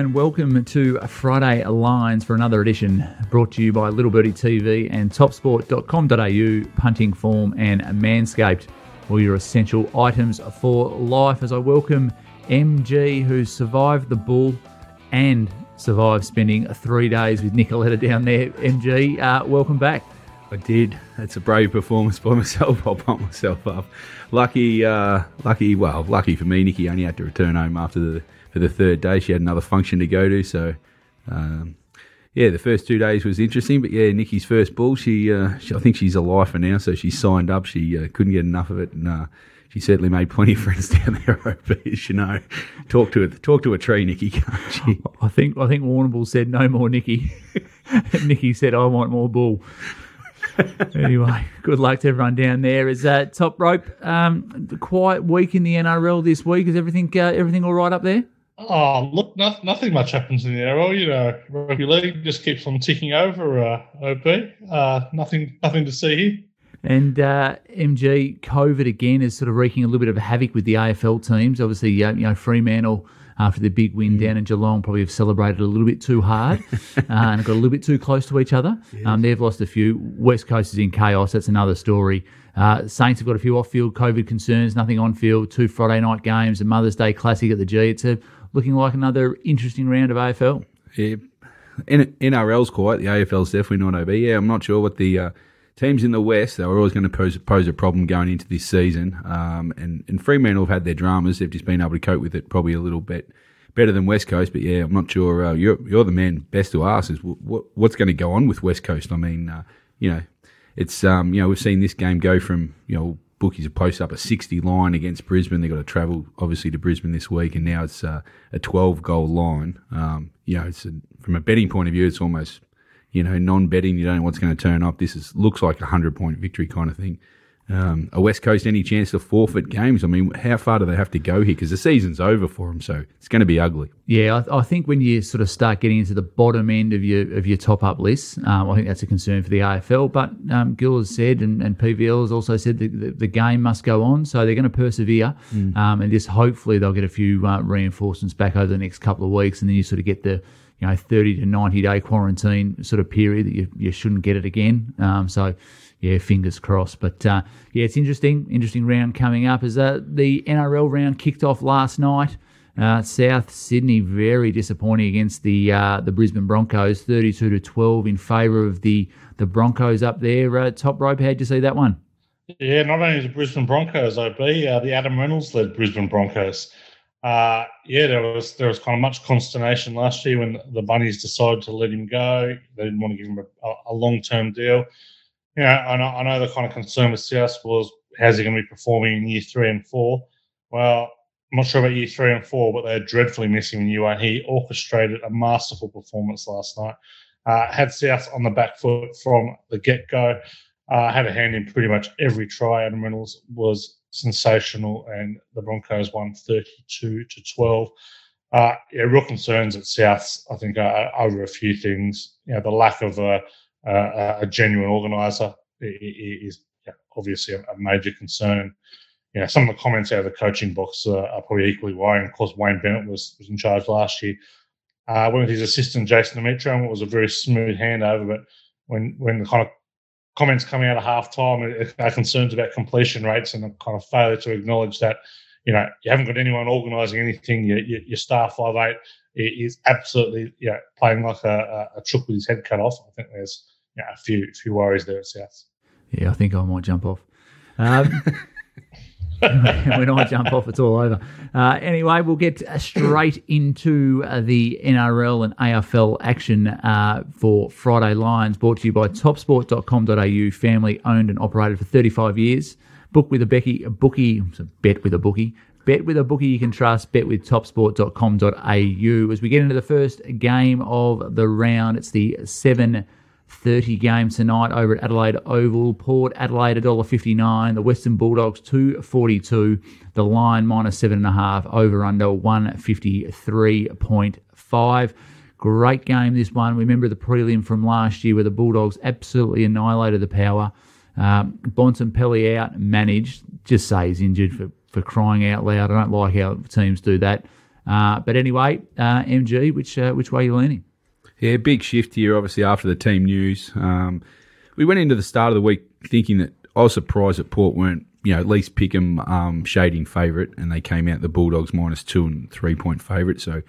and welcome to Friday Lines for another edition brought to you by Little Birdie TV and topsport.com.au, punting form and Manscaped. All your essential items for life. As I welcome MG, who survived the bull and survived spending three days with Nicoletta down there. MG, uh, welcome back. I did. It's a brave performance by myself. I'll pump myself up. Lucky, uh, lucky. Well, lucky for me, Nikki only had to return home after the for the third day. She had another function to go to, so um, yeah, the first two days was interesting. But yeah, Nikki's first bull, she, uh, she I think she's a lifer now, so she signed up. She uh, couldn't get enough of it, and uh, she certainly made plenty of friends down there. You know, talk to a talk to a tree, Nikki? I think I think Warrnambool said no more Nikki. Nikki said I want more bull. anyway, good luck to everyone down there. Is that top rope um, quiet week in the NRL this week? Is everything uh, everything all right up there? Oh, look, no, nothing much happens in the NRL. You know, rugby league just keeps on ticking over. Uh, OB, uh, nothing, nothing to see here. And uh, MG, COVID again is sort of wreaking a little bit of havoc with the AFL teams. Obviously, uh, you know, Fremantle after the big win mm. down in Geelong probably have celebrated a little bit too hard uh, and got a little bit too close to each other. Yes. Um, they've lost a few. West Coast is in chaos. That's another story. Uh, Saints have got a few off-field COVID concerns, nothing on-field. Two Friday night games, a Mother's Day Classic at the G. It's a looking like another interesting round of AFL. Yeah, In, NRL's quiet. The AFL's definitely not over. Yeah, I'm not sure what the uh, teams in the West. They were always going to pose, pose a problem going into this season. Um, and and Fremantle have had their dramas. They've just been able to cope with it probably a little bit better than West Coast. But yeah, I'm not sure. Uh, you're you're the man best to ask is what, what's going to go on with West Coast. I mean, uh, you know, it's um, you know we've seen this game go from you know bookies have posted up a 60 line against Brisbane. They've got to travel, obviously, to Brisbane this week, and now it's uh, a 12 goal line. Um, you know, it's a, from a betting point of view, it's almost, you know, non betting. You don't know what's going to turn up. This is looks like a 100 point victory kind of thing. Um, a West Coast any chance to forfeit games? I mean, how far do they have to go here? Because the season's over for them, so it's going to be ugly. Yeah, I, I, think when you sort of start getting into the bottom end of your of your top up list, um, I think that's a concern for the AFL. But um, Gill has said, and, and PVL has also said that the, the, game must go on, so they're going to persevere, mm. um, and just hopefully they'll get a few uh, reinforcements back over the next couple of weeks, and then you sort of get the you know 30 to 90 day quarantine sort of period that you, you shouldn't get it again. Um, so yeah, fingers crossed. But uh, yeah, it's interesting. Interesting round coming up. As uh, the NRL round kicked off last night. Uh, South Sydney very disappointing against the uh, the Brisbane Broncos, thirty-two to twelve in favour of the the Broncos up there. Uh, top rope, how'd you see that one? Yeah, not only the Brisbane Broncos, OB, uh, the Adam Reynolds led Brisbane Broncos. Uh, yeah, there was there was kind of much consternation last year when the Bunnies decided to let him go. They didn't want to give him a, a long term deal know, I know, I know the kind of concern with South was how's he going to be performing in year three and four. Well, I'm not sure about year three and four, but they're dreadfully missing in year one. He orchestrated a masterful performance last night. Uh, had South on the back foot from the get go. Uh, had a hand in pretty much every try. Adam Reynolds was sensational, and the Broncos won 32 to 12. Uh, yeah, real concerns at South, I think, over a few things. You know, the lack of a uh, a genuine organizer is obviously a, major concern. You know, some of the comments out of the coaching box uh, are probably equally worrying. Of course, Wayne Bennett was, was in charge last year. Uh, went with his assistant Jason Demetriou, it was a very smooth handover. But when when the kind of comments coming out of halftime are concerns about completion rates and a kind of failure to acknowledge that, you know, you haven't got anyone organising anything. Your, your, your star five eight is absolutely, know, playing like a, a, chook with his head cut off. I think there's know, a few few worries there at South. Yeah, I think I might jump off. Um, when I jump off, it's all over. Uh, anyway, we'll get straight into uh, the NRL and AFL action uh, for Friday Lines, brought to you by topsport.com.au, family owned and operated for 35 years. Book with a Becky, a bookie, bet with a bookie. Bet with a bookie you can trust. Bet with topsport.com.au. As we get into the first game of the round, it's the 7.30 game tonight over at Adelaide Oval. Port Adelaide $1.59. The Western Bulldogs 242. The line minus seven and a half. Over under 153.5. Great game this one. Remember the prelim from last year where the Bulldogs absolutely annihilated the power. Um, Bontempelli out, managed. Just say he's injured for, for crying out loud. I don't like how teams do that. Uh, but anyway, uh, MG, which uh, which way are you leaning? Yeah, big shift here, obviously, after the team news. Um, we went into the start of the week thinking that I was surprised that Port weren't, you know, at least pick them um, shading favourite, and they came out the Bulldogs minus two and three point favourite. So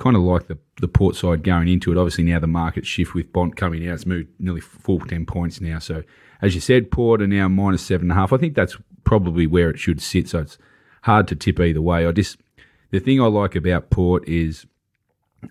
kind of like the, the Port side going into it. Obviously, now the market shift with Bont coming out, it's moved nearly full 10 points now. So, as you said, Port are now minus seven and a half. I think that's probably where it should sit. So, it's hard to tip either way. I just, the thing I like about Port is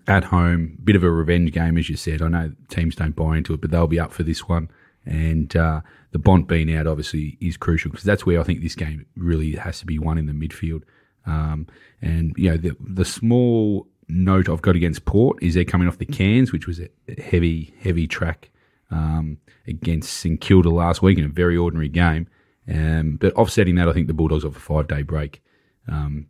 at home, bit of a revenge game, as you said. I know teams don't buy into it, but they'll be up for this one. And uh, the Bont being out obviously is crucial because that's where I think this game really has to be won in the midfield. Um, and you know the the small note I've got against Port is they're coming off the Cairns, which was a heavy heavy track um, against St Kilda last week in a very ordinary game. Um, but offsetting that, I think the Bulldogs off a five day break. Um,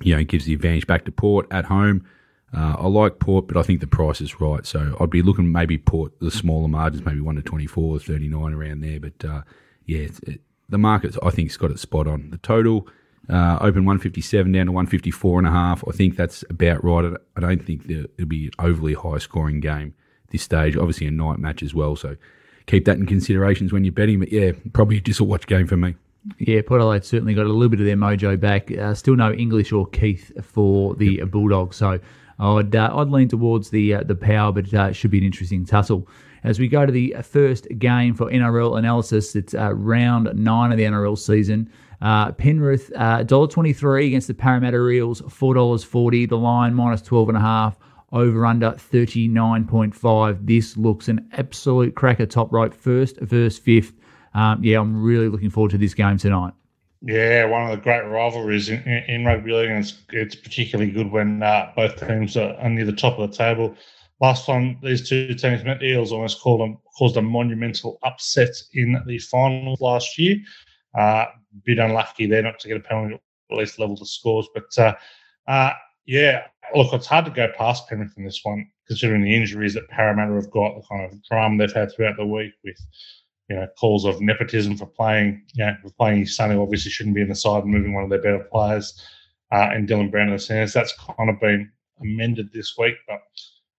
you know, gives the advantage back to Port at home. Uh, I like Port, but I think the price is right. So I'd be looking maybe Port, the smaller margins, maybe 1 to 24, 39 around there. But uh, yeah, it, the market, I think, has got it spot on. The total uh, open 157 down to 154 and a half. I think that's about right. I don't think it'll be an overly high scoring game this stage. Obviously, a night match as well. So keep that in considerations when you're betting. But yeah, probably just a watch game for me. Yeah, Port Adelaide certainly got a little bit of their mojo back. Uh, still no English or Keath for the yep. Bulldogs. So I'd uh, I'd lean towards the uh, the power, but uh, it should be an interesting tussle. As we go to the first game for NRL analysis, it's uh, round nine of the NRL season. Uh, Penrith uh, $1.23 against the Parramatta Eels, $4.40. The line minus 12.5, over under 39.5. This looks an absolute cracker top rope, first versus fifth. Um, yeah, I'm really looking forward to this game tonight. Yeah, one of the great rivalries in, in, in rugby league, and it's, it's particularly good when uh, both teams are near the top of the table. Last time these two teams met, Eels almost called them, caused a monumental upset in the finals last year. Uh, bit unlucky there not to get a penalty, at least level the scores. But uh, uh, yeah, look, it's hard to go past Penrith in this one, considering the injuries that Parramatta have got, the kind of drama they've had throughout the week with you know, calls of nepotism for playing, you know, for playing his son who obviously shouldn't be in the side and moving one of their better players, uh, and Dylan Brown in the centres. That's kind of been amended this week, but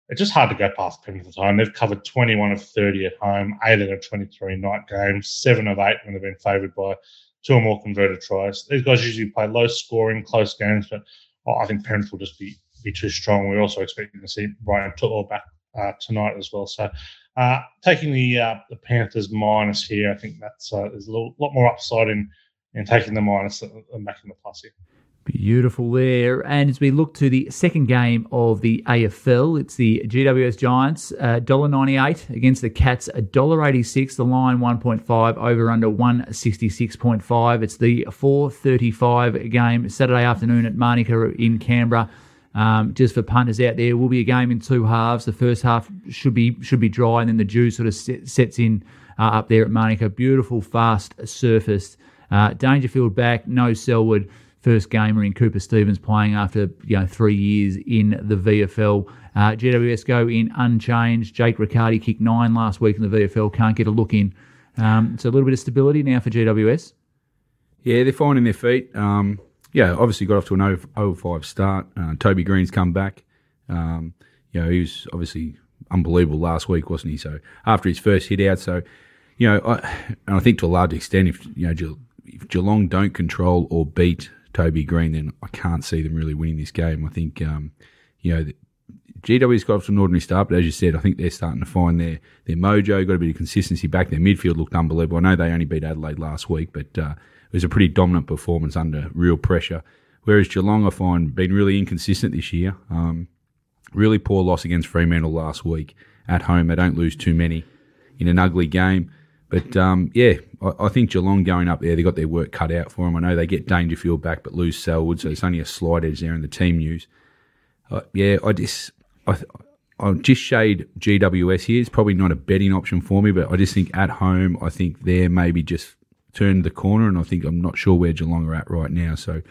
it's just hard to go past Penrith at the time. They've covered 21 of 30 at home, 8 out of 23 night games, 7 of 8 when they've been favoured by two or more converted tries. These guys usually play low scoring, close games, but oh, I think Penrith will just be, be too strong. We're also expecting to see Brian To'o back uh, tonight as well. So uh, taking the uh, the Panthers minus here, I think that's uh, there's a little, lot more upside in in taking the minus than, making the plus here. Beautiful there. And as we look to the second game of the AFL, it's the GWS Giants, uh, $1.98 against the Cats, $1.86. The line 1.5, over under 166.5. It's the 4.35 game Saturday afternoon at Manuka in Canberra. Um, just for punters out there, will be a game in two halves. The first half should be should be dry, and then the dew sort of set, sets in uh, up there at Manuka. Beautiful, fast surface. Uh, Dangerfield back, no Selwood. First gamer in Cooper Stephens playing after you know three years in the VFL. Uh, GWS go in unchanged. Jake Riccardi kicked nine last week in the VFL. Can't get a look in. Um, so a little bit of stability now for GWS. Yeah, they're finding their feet. Um, yeah, obviously got off to an 0, 5 start. Uh, Toby Greene's come back. Um, you know, he was obviously unbelievable last week, wasn't he? So after his first hit out, so you know, I, and I think to a large extent, if you know, if Geelong don't control or beat Toby Greene, then I can't see them really winning this game. I think, um, you know, GW's got off to an ordinary start, but as you said, I think they're starting to find their, their mojo, got a bit of consistency back. Their midfield looked unbelievable. I know they only beat Adelaide last week, but uh, was a pretty dominant performance under real pressure. Whereas Geelong, I find, been really inconsistent this year. Um, really poor loss against Fremantle last week at home. They don't lose too many in an ugly game. But um, yeah, I, I, think Geelong going up there, they got their work cut out for them. I know they get Dangerfield back, but lose Selwood, so it's only a slight edge there in the team news. Uh, yeah, I just I, I'll just shade GWS here. It's probably not a betting option for me, but I just think at home, I think they're maybe just turned the corner, and I think I'm not sure where Geelong are at right now. So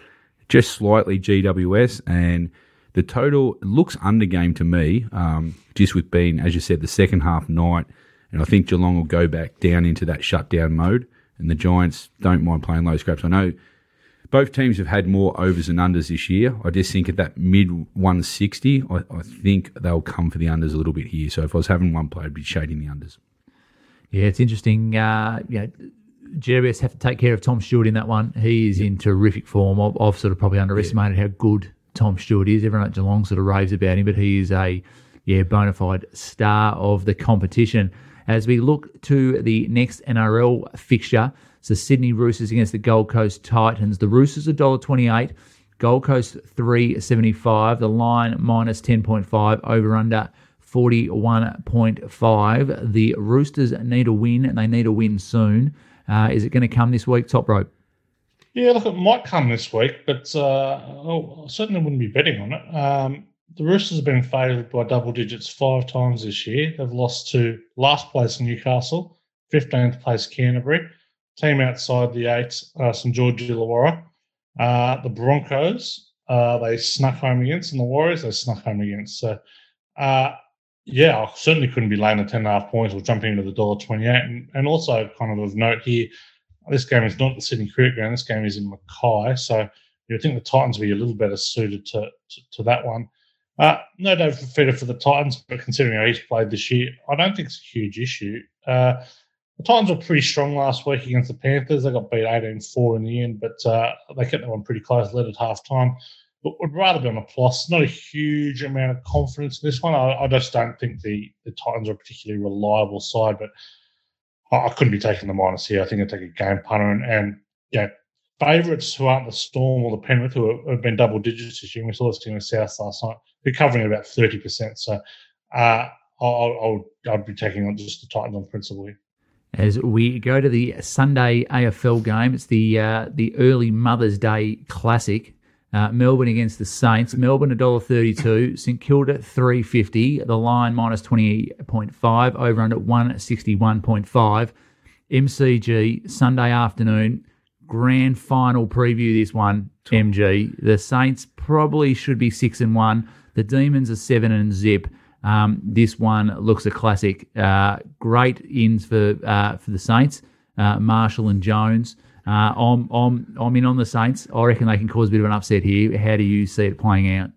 just slightly GWS, and the total looks under game to me, um, just with being, as you said, the second half night, and I think Geelong will go back down into that shutdown mode, and the Giants don't mind playing low scraps. I know both teams have had more overs and unders this year. I just think at that mid 160, I, I think they'll come for the unders a little bit here. So if I was having one play, I'd be shading the unders. Yeah, it's interesting. Uh, yeah, GWS have to take care of Tom Stewart in that one. He is in terrific form. I've, I've sort of probably underestimated how good Tom Stewart is. Everyone at Geelong sort of raves about him, but he is a yeah bona fide star of the competition. As we look to the next NRL fixture, so Sydney Roosters against the Gold Coast Titans. The Roosters $1.28, Gold Coast 375, the line minus 10.5, over under 41.5. The Roosters need a win and they need a win soon. Uh, is it going to come this week, top rope? Yeah, look, it might come this week, but uh, oh, I certainly wouldn't be betting on it. Um, the Roosters have been favoured by double digits five times this year. They've lost to last place Newcastle, 15th place Canterbury, team outside the eight, uh, St George Illawarra. Uh, the Broncos, uh, they snuck home against, and the Warriors, they snuck home against. So, uh, yeah, I certainly couldn't be laying the 10.5 points or jumping into the $1.28. And, and also, kind of of note here, this game is not the Sydney Cricket Ground, this game is in Mackay. So, you think the Titans will be a little better suited to, to, to that one. Uh, no doubt defeated for the Titans, but considering how he's played this year, I don't think it's a huge issue. Uh, the Titans were pretty strong last week against the Panthers. They got beat 18 4 in the end, but uh, they kept that one pretty close, led at half time. But would rather be on a plus. Not a huge amount of confidence in this one. I, I just don't think the, the Titans are a particularly reliable side, but I, I couldn't be taking the minus here. I think I'd take a game punter. And, and yeah, favourites who aren't the Storm or the Penrith, who have been double digits this year, we saw this team in the South last night, they're covering about 30%. So uh, I'll, I'll, I'd be taking on just the Titans on principle here as we go to the Sunday AFL game. It's the uh, the early Mother's Day Classic. Uh, Melbourne against the Saints. Melbourne $1.32. St Kilda 350. The line minus 20.5. Over under 161.5. MCG Sunday afternoon. Grand final preview this one. MG. The Saints probably should be six and one. The Demons are seven and zip. Um, this one looks a classic. Uh, great ins for uh, for the Saints, uh, Marshall and Jones. Uh, I'm I'm I'm in on the Saints. I reckon they can cause a bit of an upset here. How do you see it playing out?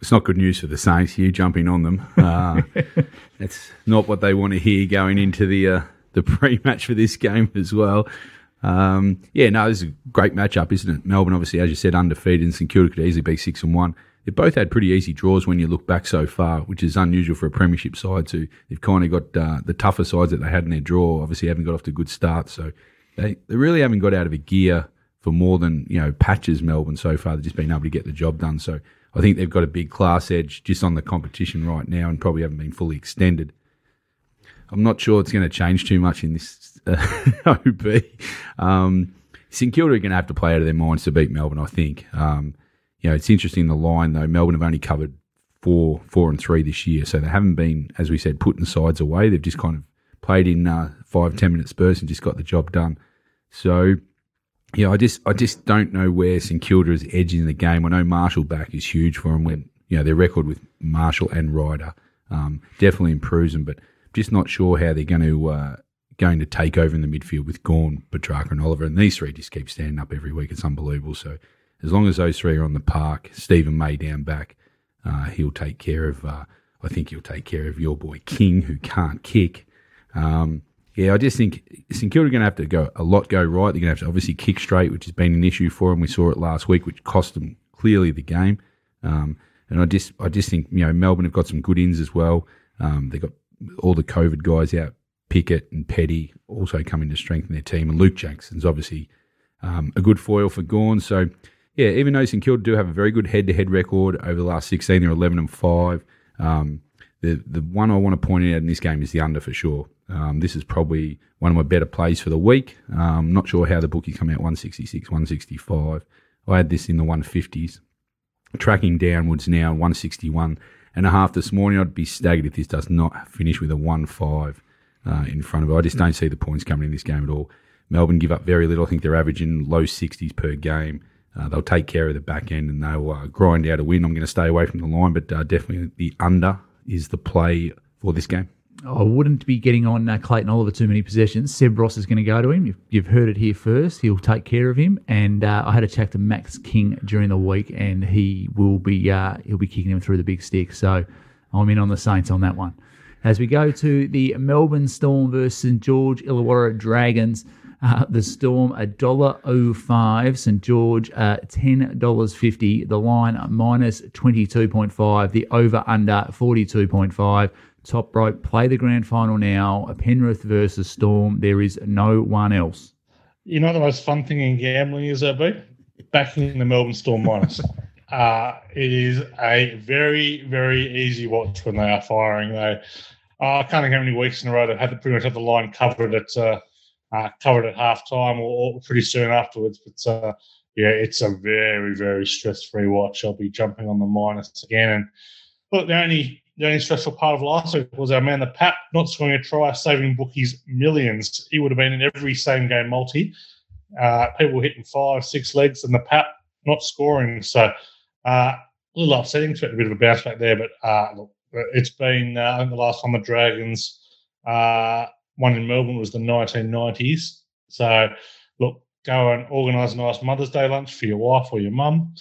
It's not good news for the Saints. You jumping on them. Uh, that's not what they want to hear going into the uh, the pre-match for this game as well. Um, yeah, no, this is a great matchup, isn't it? Melbourne, obviously, as you said, undefeated, and St Kilda could easily be six and one they both had pretty easy draws when you look back so far, which is unusual for a premiership side. To they've kind of got uh, the tougher sides that they had in their draw. Obviously, haven't got off to a good start, so they they really haven't got out of a gear for more than you know patches. Melbourne so far, they've just been able to get the job done. So I think they've got a big class edge just on the competition right now, and probably haven't been fully extended. I'm not sure it's going to change too much in this uh, OB. Um, St Kilda are going to have to play out of their minds to beat Melbourne, I think. Um, you know, it's interesting the line though. Melbourne have only covered four, four and three this year, so they haven't been, as we said, putting sides away. They've just kind of played in uh, five, ten minute spurts and just got the job done. So, yeah, I just, I just don't know where St Kilda is edging the game. I know Marshall back is huge for them. When you know their record with Marshall and Ryder um, definitely improves them, but just not sure how they're going to. Uh, going to take over in the midfield with Gawn, Petrarca, and Oliver. And these three just keep standing up every week. It's unbelievable. So as long as those three are on the park, Steven May down back, uh, he'll take care of. Uh, I think he'll take care of your boy King, who can't kick. Um, yeah, I just think St Kilda are going to have to go a lot go right. They're going to have to obviously kick straight, which has been an issue for them. We saw it last week, which cost them clearly the game. Um, and I just, I just think you know Melbourne have got some good ins as well. Um, they got all the COVID guys out, Pickett and Petty also coming to strengthen their team, and Luke Jackson's obviously um, a good foil for Gawn. So yeah, even though St Kilda do have a very good head-to-head record over the last 16, they're 11 and five. Um, the the one I want to point out in this game is the under for sure. Um, this is probably one of my better plays for the week. Um, not sure how the bookie come out 166, 165. I had this in the 150s. Tracking downwards now 161 and a half this morning. I'd be staggered if this does not finish with a 1 5 uh, in front of it. I just don't see the points coming in this game at all. Melbourne give up very little. I think they're averaging low 60s per game. Uh, they'll take care of the back end and they'll uh, grind out a win. I'm going to stay away from the line, but uh, definitely the under is the play for this game. I wouldn't be getting on uh, Clayton Oliver too many possessions. Seb Ross is going to go to him. You've, you've heard it here first. He'll take care of him. And uh, I had a chat to Max King during the week, and he will be uh, he'll be kicking him through the big stick. So I'm in on the Saints on that one. As we go to the Melbourne Storm versus St George Illawarra Dragons. Uh, the Storm a dollar oh five, St George uh, ten dollars fifty. The line minus twenty two point five. The over under forty two point five. Top rope. Play the grand final now. Penrith versus Storm. There is no one else. You know the most fun thing in gambling is, AB? Backing the Melbourne Storm minus. uh, it is a very, very easy watch when they are firing. They, uh, I can't think how many weeks in a row they've had the, pretty much had the line covered at uh, uh, covered at half time or, or, pretty soon afterwards. But uh, yeah, it's a very, very stress free watch. I'll be jumping on the minus again. And look, the only the only stressful part of last week was our man, the Pap, not scoring a try, saving bookies millions. He would have been in every same game multi. Uh, people hitting five, six legs, and the Pap not scoring. So uh, a little upsetting. Expect a bit of a bounce back there, but uh, look, it's been uh, I think the last time the Dragons uh, one in Melbourne was the 1990s. So, look, go and organise a nice Mother's Day lunch for your wife or your mum,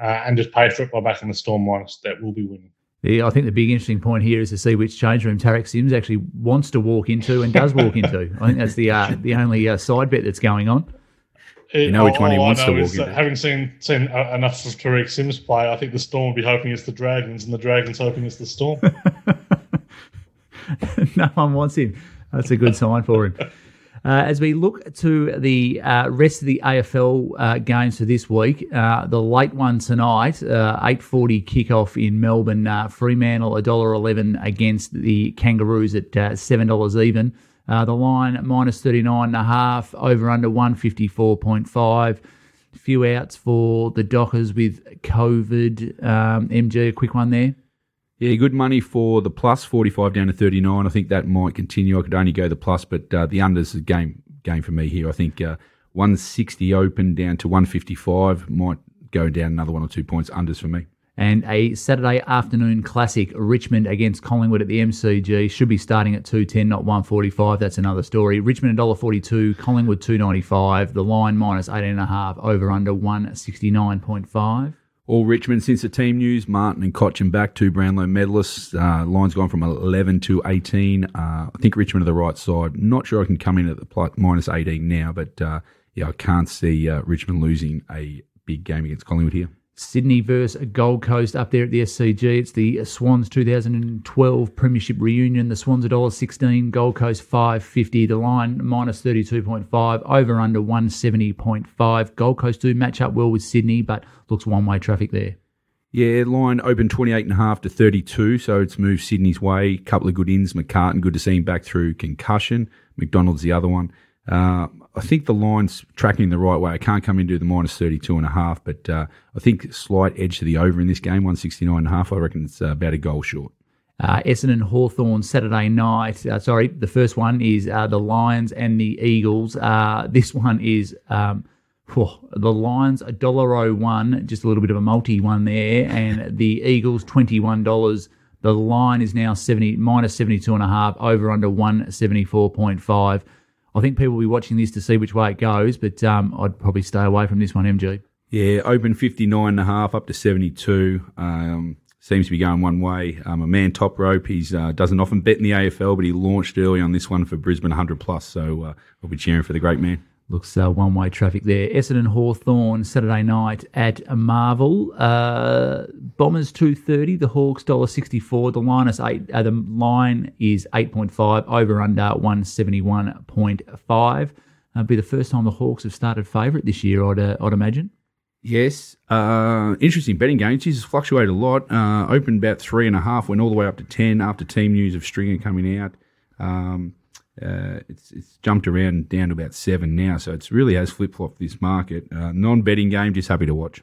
uh, and just pay for it by backing the Storm minus. That will be winning. Yeah, I think the big interesting point here is to see which change room Tariq Sims actually wants to walk into and does walk into. I think that's the uh, the only uh, side bet that's going on. You know which one he wants to walk into. Having seen seen uh, enough of Tariq Sims play, I think the Storm will be hoping it's the Dragons, and the Dragons hoping it's the Storm. no one wants him. That's a good sign for him. Uh, as we look to the uh, rest of the AFL uh, games for this week, uh, the late one tonight, uh, eight forty kickoff in Melbourne. Uh, Fremantle $1.11 against the Kangaroos at seven dollars even. the line minus thirty nine and a half. Over under one fifty four point five. Few outs for the Dockers with COVID. Um, MG, a quick one there. Yeah, good money for the plus, 45 down to 39. I think that might continue. I could only go the plus, but uh, the unders is game, game for me here. I think uh, 160 open down to 155 might go down another one or two points. Unders for me. And a Saturday afternoon classic, Richmond against Collingwood at the MCG, should be starting at 210, not 145. That's another story. Richmond $1.42, Collingwood 295. The line minus 18.5, over under 169.5. All Richmond since the team news. Martin and Cotchin back, two Brownlow medalists. Uh, line's gone from 11 to 18. Uh, I think Richmond are the right side. Not sure I can come in at the plus, minus 18 now, but uh, yeah, I can't see uh, Richmond losing a big game against Collingwood here. Sydney versus Gold Coast up there at the SCG. It's the Swans 2012 Premiership reunion. The Swans $1.16, Gold Coast 550. The line minus 32.5, over under 170.5. Gold Coast do match up well with Sydney, but looks one way traffic there. Yeah, line open 28.5 to 32, so it's moved Sydney's way. Couple of good ins. McCartin, good to see him back through concussion. McDonald's the other one. Uh, I think the line's tracking the right way. I can't come into the minus 32 and a half, but uh, I think slight edge to the over in this game, 169 and a half. I reckon it's uh, about a goal short. Uh, Essendon Hawthorn Saturday night. Uh, sorry, the first one is uh, the Lions and the Eagles. Uh, this one is um, whew, the Lions a dollar oh one, just a little bit of a multi one there, and the Eagles twenty one dollars. The line is now seventy minus seventy two and a half, over under one seventy four point five. I think people will be watching this to see which way it goes, but um, I'd probably stay away from this one, MG. Yeah, open 59 and a half up to 72. Um, seems to be going one way. Um, a man top rope. He uh, doesn't often bet in the AFL, but he launched early on this one for Brisbane 100 plus. So uh, I'll be cheering for the great man. Looks uh, one way traffic there. Essendon Hawthorn Saturday night at Marvel. Uh, Bombers two thirty. The Hawks dollar sixty four. The line is eight. Uh, the line is eight point five. Over under one seventy one point five. Uh, be the first time the Hawks have started favourite this year. I'd uh, I'd imagine. Yes, uh, interesting betting game. Jesus fluctuated a lot. Uh, opened about three and a half, went all the way up to ten after team news of Stringer coming out. Um, uh, it's, it's jumped around down to about seven now, so it really has flip flopped this market. Uh, non betting game, just happy to watch.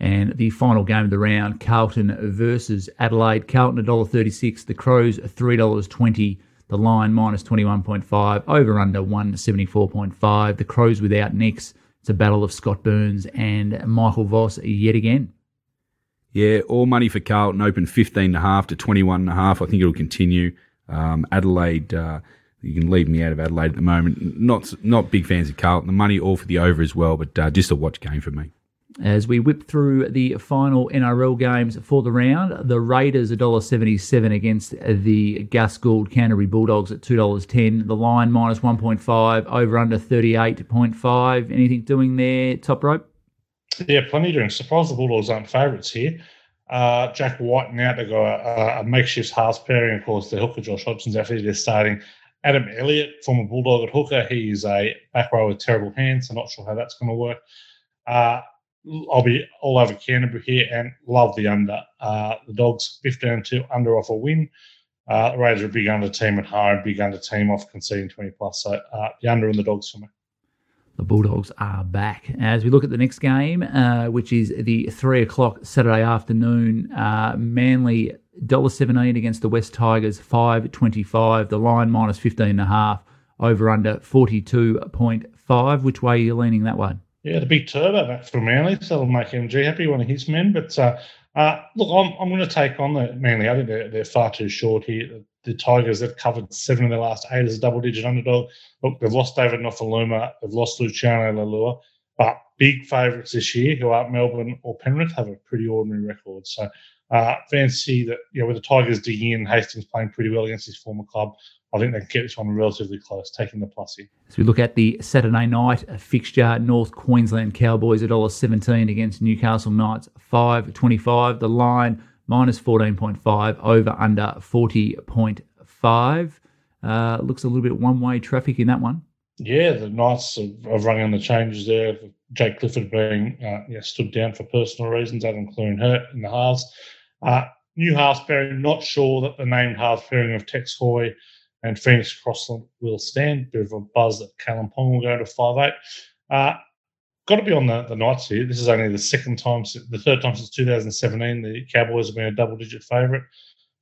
And the final game of the round, Carlton versus Adelaide. Carlton $1.36, the Crows $3.20, the line minus 21.5, over under 174.5. The Crows without Nicks. It's a battle of Scott Burns and Michael Voss yet again. Yeah, all money for Carlton, open 15.5 to 21.5. I think it'll continue. Um, Adelaide, uh, you can leave me out of Adelaide at the moment. Not not big fans of Carlton. The money all for the over as well, but uh, just a watch game for me. As we whip through the final NRL games for the round, the Raiders $1.77 against the Gus Gould Canterbury Bulldogs at $2.10. The line minus 1.5, over under 38.5. Anything doing there, top rope? Yeah, plenty doing. Surprised the Bulldogs aren't favourites here. Uh, Jack Wighton now out, they've got a, a makeshift half pairing. Of course, the hooker Josh Hodgson's out they're starting. Adam Elliott, former Bulldog at hooker, he's a back row with terrible hands, so not sure how that's going to work. Uh, I'll be all over Canterbury here and love the under. Uh, the Dogs 15 2 under off a win. Uh, the Raiders are a big under team at home, big under team off conceding 20 plus. So uh, the under and the Dogs for me. The Bulldogs are back. As we look at the next game, uh, which is the three o'clock Saturday afternoon, uh, Manly $1.17 against the West Tigers, five twenty-five. The line minus 15.5, over under 42.5. Which way are you leaning that one? Yeah, the big turbo back for Manly, so that'll make MG happy, one of his men. But uh, uh, look, I'm, I'm going to take on the Manly. I think they're, they're far too short here. The, Tigers have covered seven of their last eight as a double digit underdog. Look, they've lost David Nofoaluma, they've lost Luciano Leilua, but big favourites this year who aren't Melbourne or Penrith have a pretty ordinary record. So uh, fancy that, you know, with the Tigers digging in, Hastings playing pretty well against his former club, I think they can get this one relatively close, taking the plus here. As we look at the Saturday night fixture, North Queensland Cowboys $1.17 against Newcastle Knights, 5.25. The line minus 14.5, over under 40.5. Uh, looks a little bit one way traffic in that one. Yeah, the Knights are, running the changes there. Jake Clifford being uh, yeah, stood down for personal reasons, Adam Clune hurt in the halves. Uh, new halves pairing, not sure that the named halves pairing of Tex Hoy and Phoenix Crossland will stand. Bit of a buzz that Kalyn Ponga will go to five eight. Uh, got to be on the, the Knights here. This is only the second time, the third time since 2017 the Cowboys have been a double digit favourite.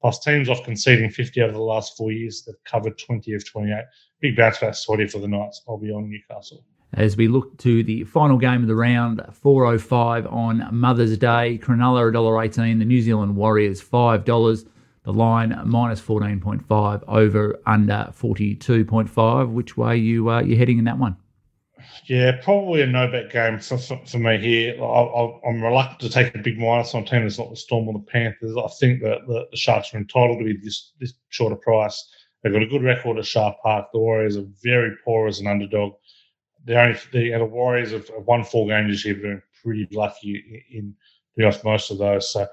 Plus teams off conceding 50 over the last four years. They've covered 20 of 28. Big bounce back sortie for the Knights. I'll be on Newcastle. As we look to the final game of the round, 4.05 on Mother's Day, Cronulla $1.18, the New Zealand Warriors $5. The line minus 14.5 over under 42.5. Which way you uh, you heading in that one? Yeah, probably a no bet game for, for, for me here. I, am reluctant to take a big minus on a team that's not the Storm or the Panthers. I think that the, the, Sharks are entitled to be this, this shorter price. They've got a good record at Shark Park. The Warriors are very poor as an underdog. They only the, the Warriors have won four games this year, but been pretty lucky in, be honest, most of those. So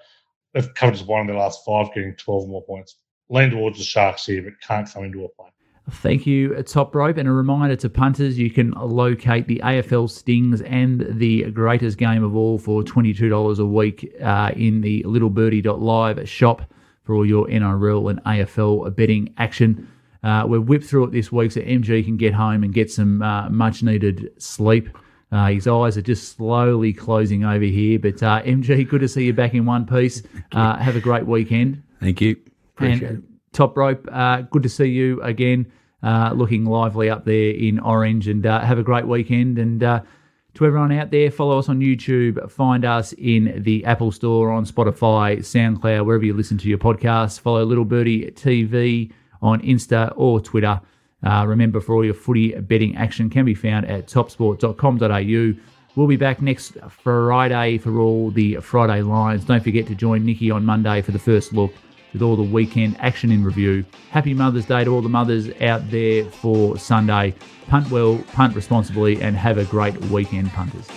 they've covered as one of their last five, getting 12 more points. Lean towards the Sharks here, but can't come into a play. Thank you, Top Rope. And a reminder to punters you can locate the AFL Stings and the greatest game of all for $22 a week uh, in the littlebirdie.live shop for all your NRL and AFL betting action. Uh, we've whipped through it this week so MG can get home and get some uh, much needed sleep. Uh, his eyes are just slowly closing over here. But uh, MG, good to see you back in one piece. Uh, have a great weekend. Thank you. Appreciate and, it. Top rope, uh, good to see you again, uh, looking lively up there in orange. And uh, have a great weekend. And to everyone out there, follow us on YouTube. Find us in the Apple Store, on Spotify, SoundCloud, wherever you listen to your podcasts. Follow Little Birdie TV on Insta or Twitter. Uh, remember, for all your footy betting action can be found at topsport.com.au. We'll be back next Friday for all the Friday lines. Don't forget to join Nikki on Monday for the first look with all the weekend action in review. Happy Mother's Day to all the mothers out there for Sunday. Punt well, punt responsibly, and have a great weekend, punters.